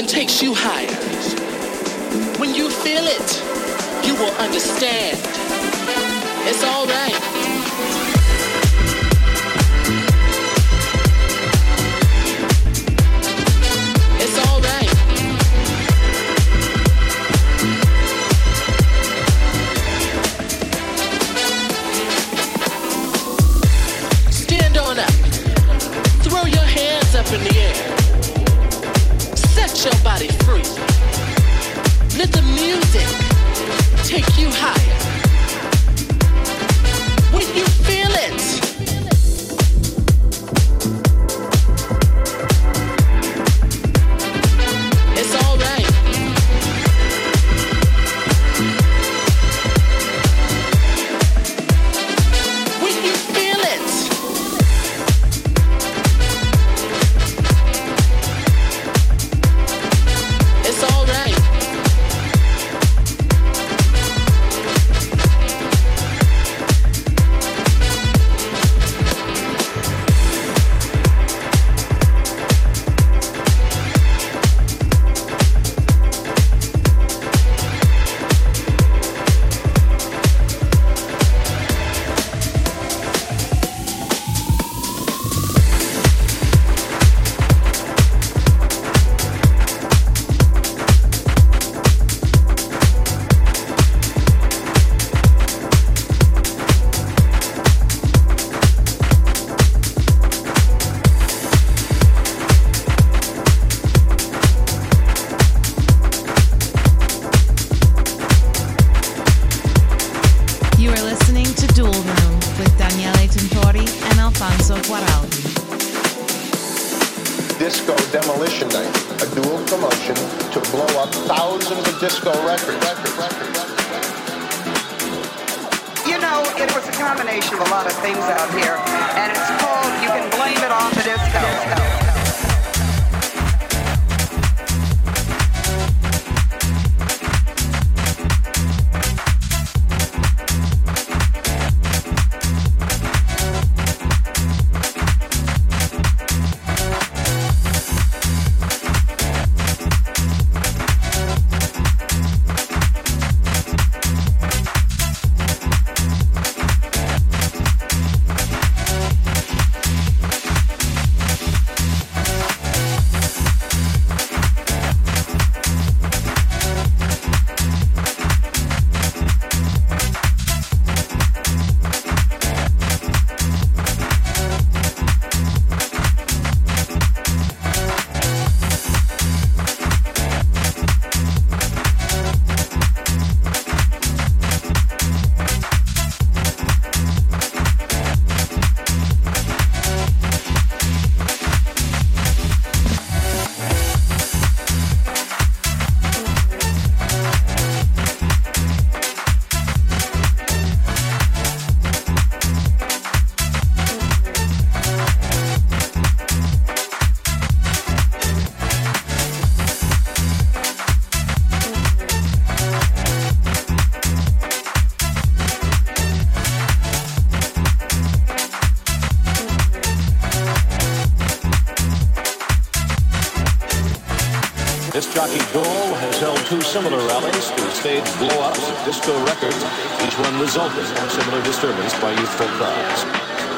and takes you higher. When you feel it, you will understand. It's all right. Let the music take you higher. Demolition Night, a dual promotion to blow up thousands of disco records. You know, it was a combination of a lot of things out here, and it's called You Can Blame It On The Disco. disco. Jockey Joel has held two similar rallies to stage blow-ups of disco records, each one resulting in a similar disturbance by youthful crowds.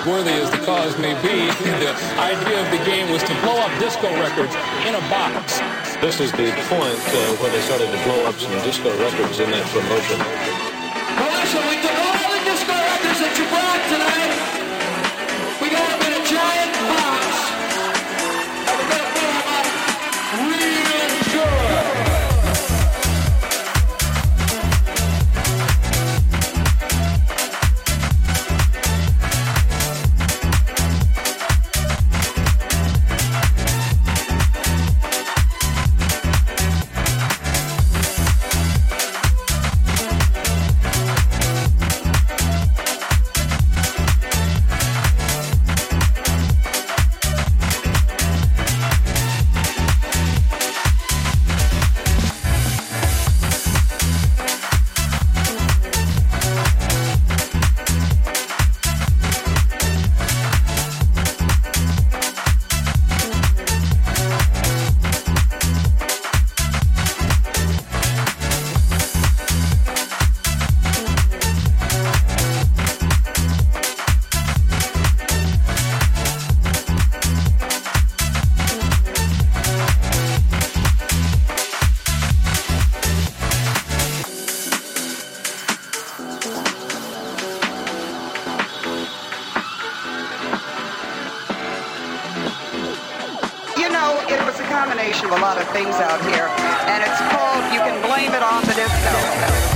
Worthy as the cause may be, the idea of the game was to blow up disco records in a box. This is the point uh, where they started to blow up some disco records in that promotion. Combination of a lot of things out here, and it's called You Can Blame It on the Disco.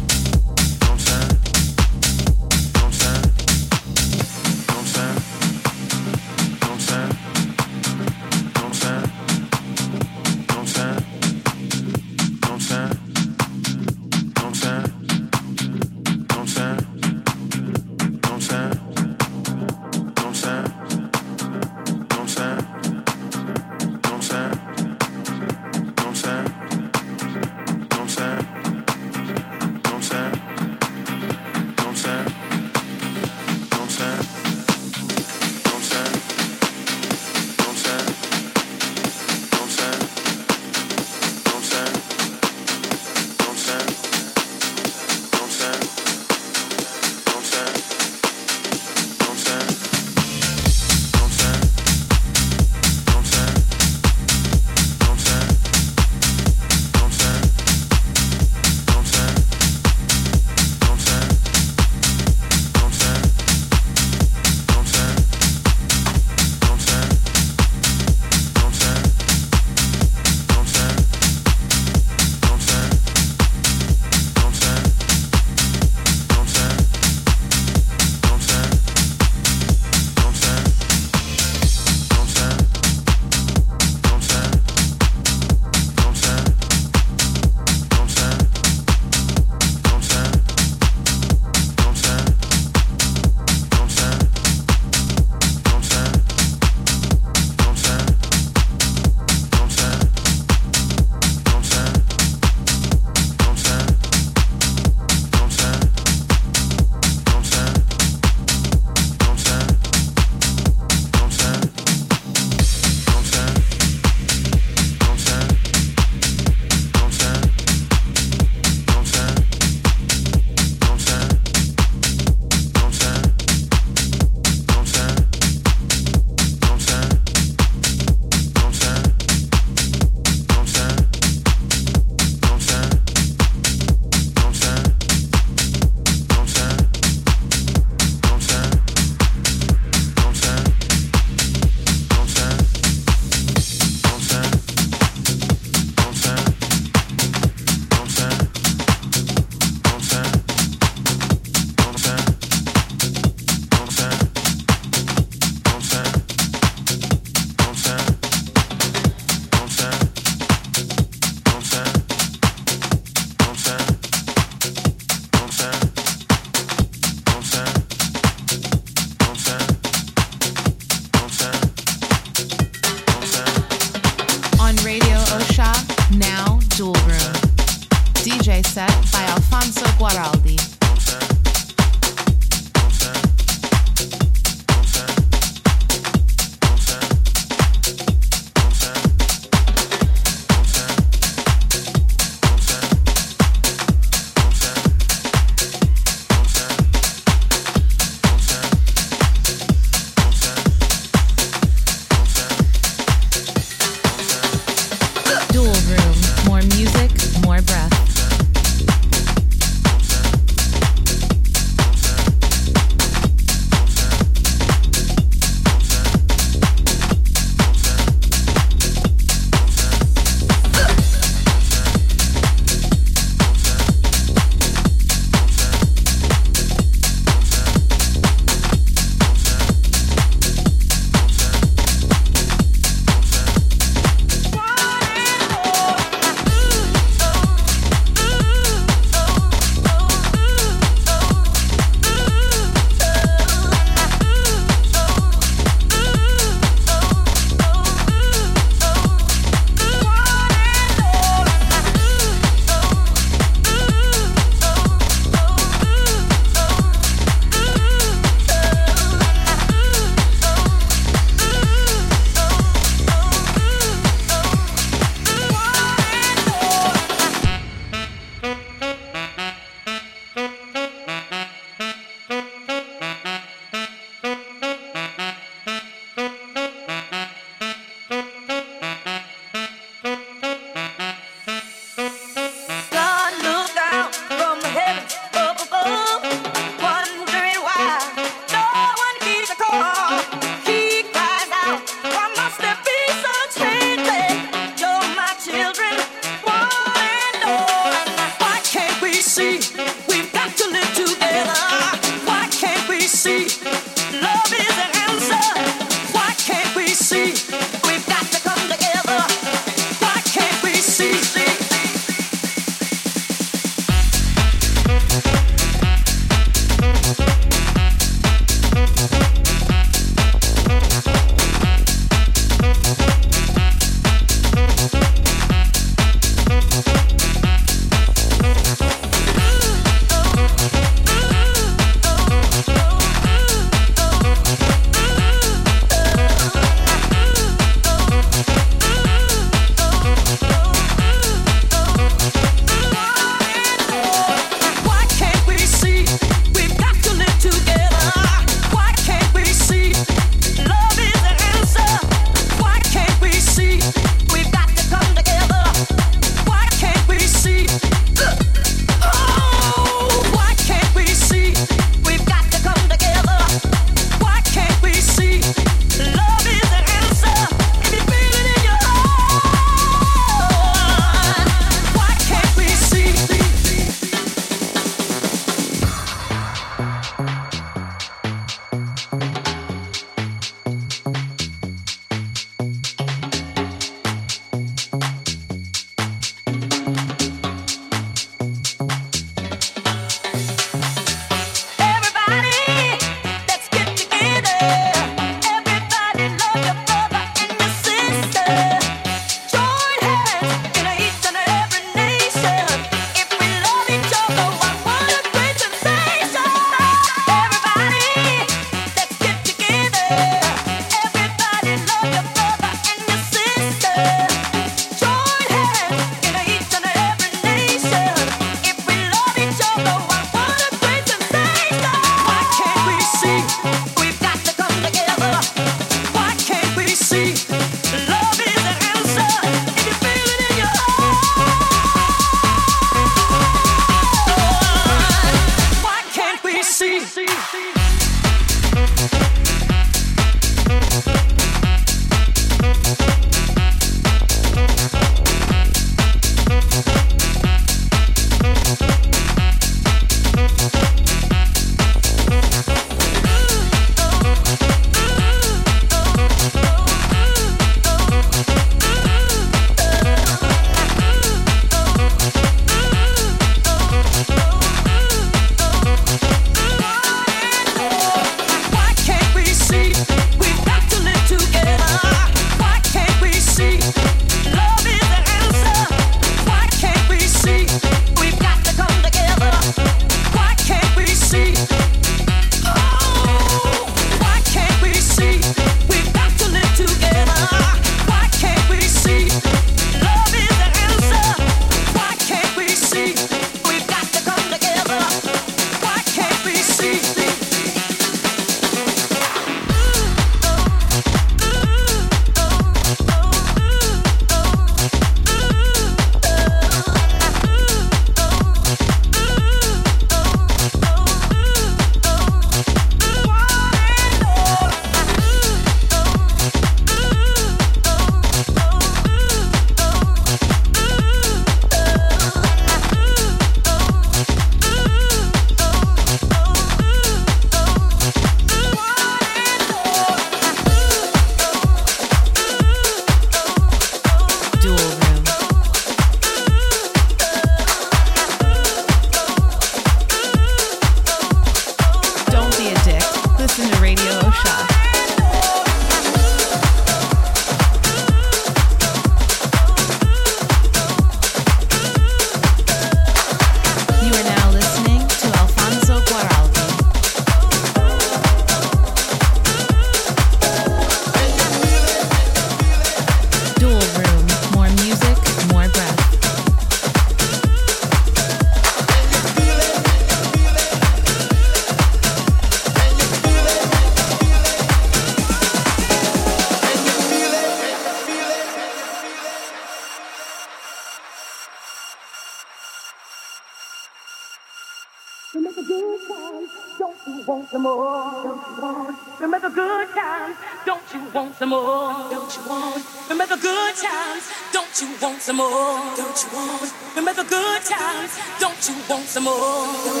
Don't you want some more?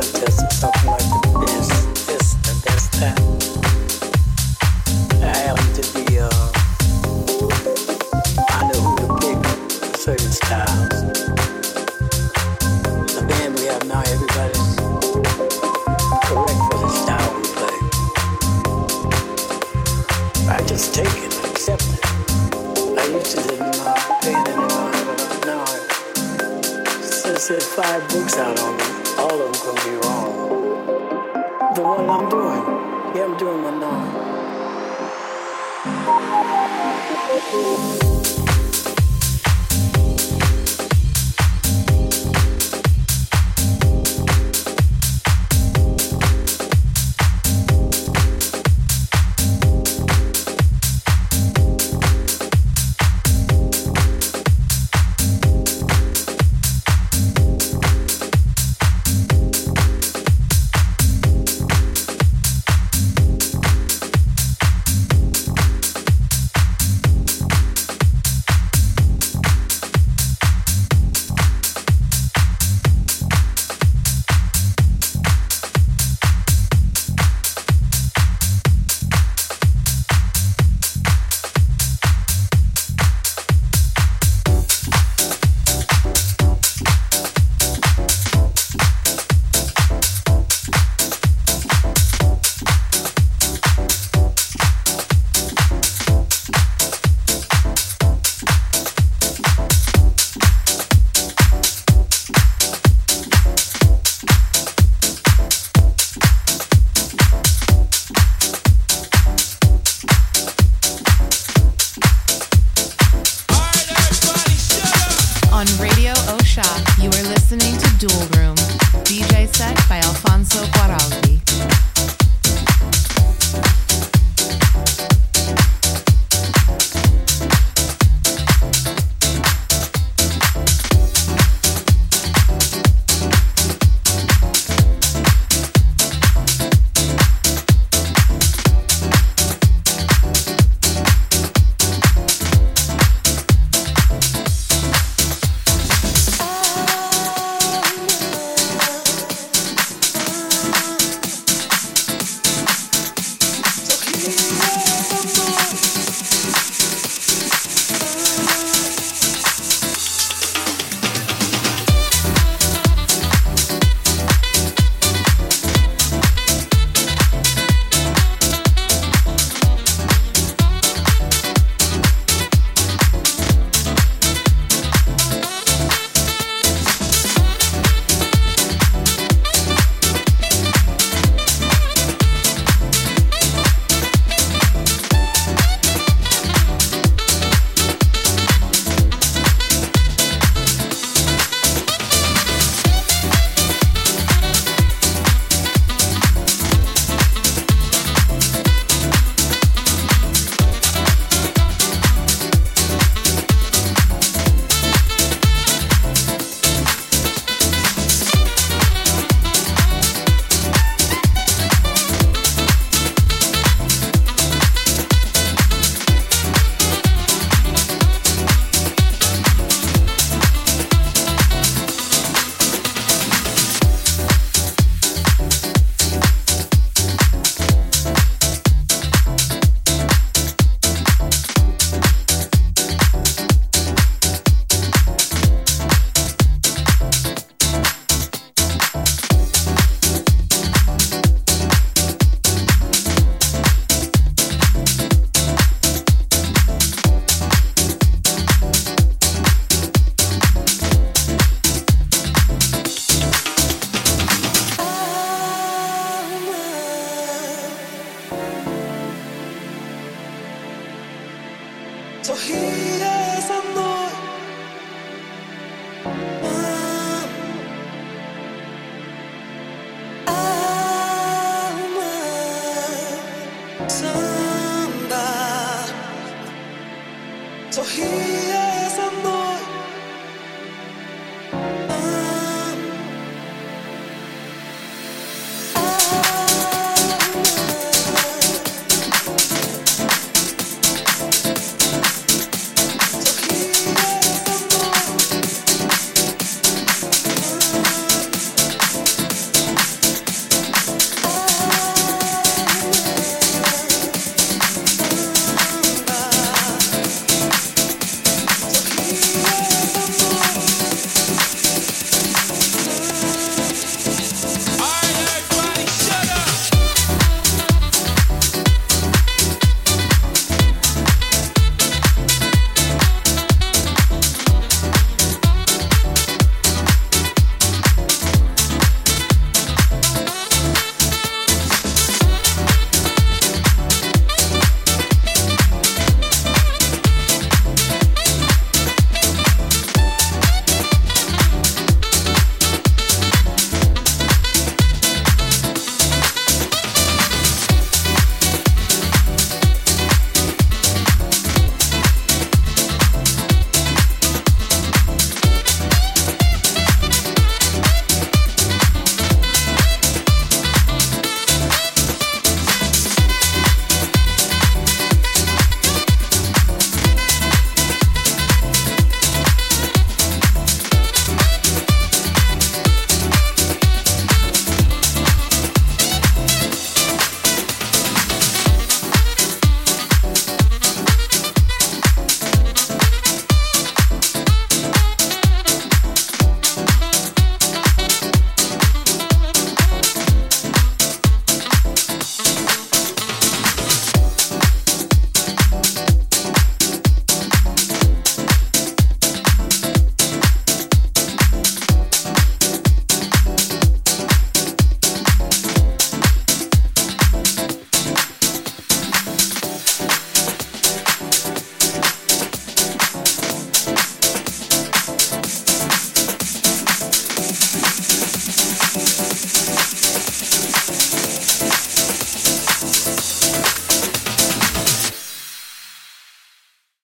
contest or something like that. Doorway.